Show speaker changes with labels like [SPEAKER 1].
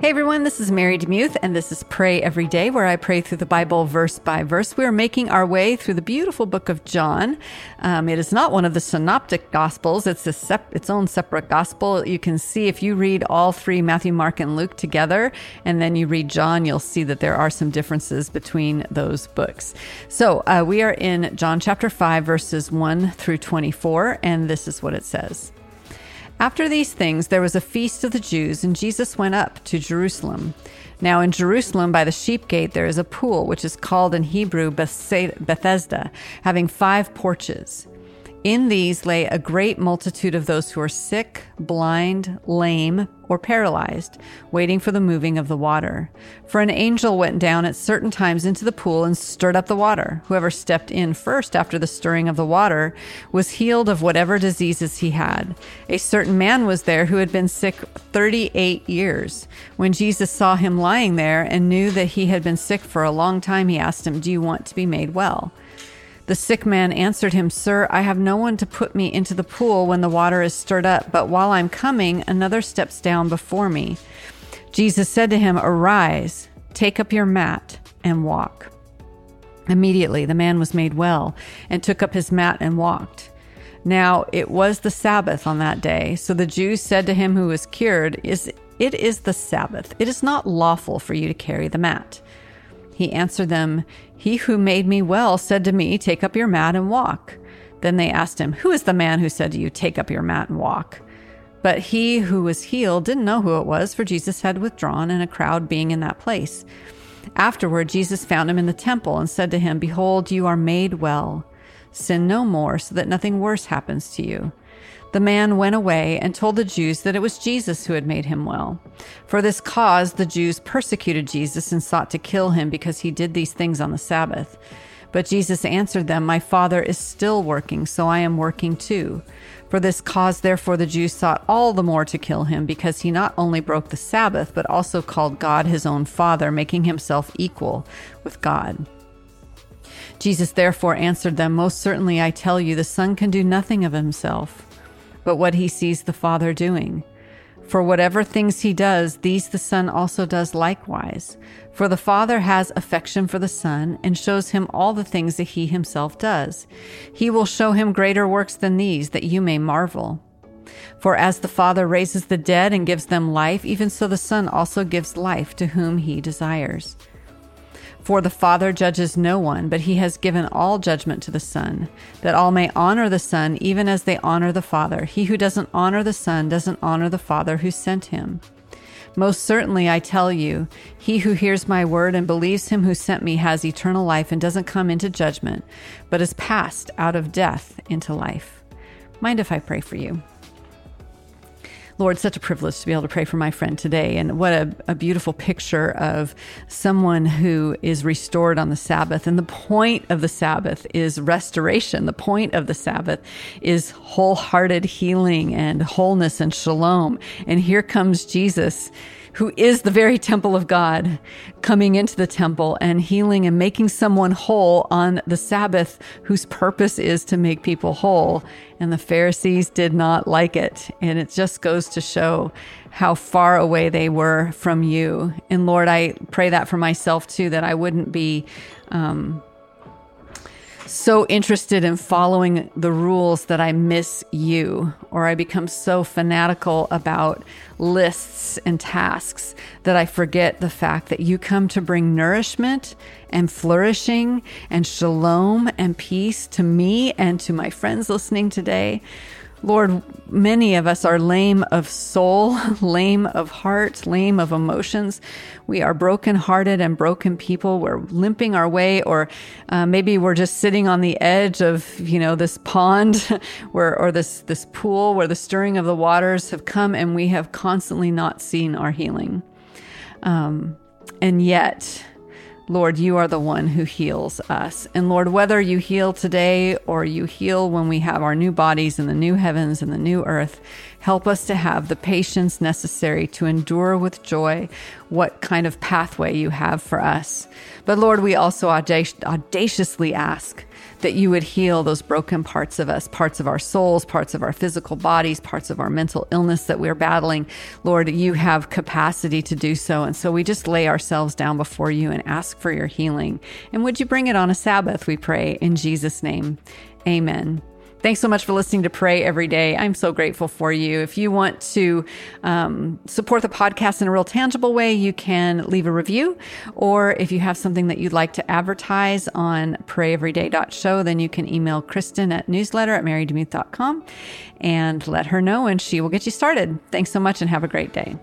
[SPEAKER 1] Hey everyone, this is Mary DeMuth, and this is Pray Every Day, where I pray through the Bible verse by verse. We are making our way through the beautiful book of John. Um, it is not one of the synoptic gospels, it's a sep- its own separate gospel. You can see if you read all three Matthew, Mark, and Luke together, and then you read John, you'll see that there are some differences between those books. So uh, we are in John chapter 5, verses 1 through 24, and this is what it says. After these things, there was a feast of the Jews, and Jesus went up to Jerusalem. Now, in Jerusalem, by the sheep gate, there is a pool, which is called in Hebrew Bethesda, having five porches. In these lay a great multitude of those who are sick, blind, lame, or paralyzed, waiting for the moving of the water. For an angel went down at certain times into the pool and stirred up the water. Whoever stepped in first after the stirring of the water was healed of whatever diseases he had. A certain man was there who had been sick 38 years. When Jesus saw him lying there and knew that he had been sick for a long time, he asked him, Do you want to be made well? The sick man answered him, Sir, I have no one to put me into the pool when the water is stirred up, but while I'm coming, another steps down before me. Jesus said to him, Arise, take up your mat, and walk. Immediately the man was made well, and took up his mat and walked. Now it was the Sabbath on that day, so the Jews said to him who was cured, Is it is the Sabbath. It is not lawful for you to carry the mat. He answered them, He who made me well said to me, Take up your mat and walk. Then they asked him, Who is the man who said to you, Take up your mat and walk? But he who was healed didn't know who it was, for Jesus had withdrawn, and a crowd being in that place. Afterward, Jesus found him in the temple and said to him, Behold, you are made well. Sin no more, so that nothing worse happens to you. The man went away and told the Jews that it was Jesus who had made him well. For this cause, the Jews persecuted Jesus and sought to kill him because he did these things on the Sabbath. But Jesus answered them, My Father is still working, so I am working too. For this cause, therefore, the Jews sought all the more to kill him, because he not only broke the Sabbath, but also called God his own Father, making himself equal with God. Jesus therefore answered them, Most certainly I tell you, the Son can do nothing of himself but what he sees the Father doing. For whatever things he does, these the Son also does likewise. For the Father has affection for the Son and shows him all the things that he himself does. He will show him greater works than these, that you may marvel. For as the Father raises the dead and gives them life, even so the Son also gives life to whom he desires. For the Father judges no one, but he has given all judgment to the Son, that all may honor the Son even as they honor the Father. He who doesn't honor the Son doesn't honor the Father who sent him. Most certainly, I tell you, he who hears my word and believes him who sent me has eternal life and doesn't come into judgment, but is passed out of death into life. Mind if I pray for you? Lord, such a privilege to be able to pray for my friend today. And what a, a beautiful picture of someone who is restored on the Sabbath. And the point of the Sabbath is restoration. The point of the Sabbath is wholehearted healing and wholeness and shalom. And here comes Jesus who is the very temple of God, coming into the temple and healing and making someone whole on the Sabbath, whose purpose is to make people whole. And the Pharisees did not like it. And it just goes to show how far away they were from you. And Lord, I pray that for myself too, that I wouldn't be. Um, so interested in following the rules that I miss you, or I become so fanatical about lists and tasks that I forget the fact that you come to bring nourishment and flourishing and shalom and peace to me and to my friends listening today. Lord, many of us are lame of soul, lame of heart, lame of emotions. We are broken-hearted and broken people. We're limping our way, or uh, maybe we're just sitting on the edge of, you know, this pond, where or this this pool where the stirring of the waters have come, and we have constantly not seen our healing. Um, and yet, Lord, you are the one who heals us. And Lord, whether you heal today or you heal when we have our new bodies in the new heavens and the new earth, help us to have the patience necessary to endure with joy what kind of pathway you have for us. But Lord, we also audac- audaciously ask that you would heal those broken parts of us, parts of our souls, parts of our physical bodies, parts of our mental illness that we're battling. Lord, you have capacity to do so. And so we just lay ourselves down before you and ask for your healing. And would you bring it on a Sabbath, we pray, in Jesus' name. Amen. Thanks so much for listening to Pray Every Day. I'm so grateful for you. If you want to um, support the podcast in a real tangible way, you can leave a review. Or if you have something that you'd like to advertise on prayeveryday.show, then you can email Kristen at newsletter at marydemuth.com and let her know, and she will get you started. Thanks so much and have a great day.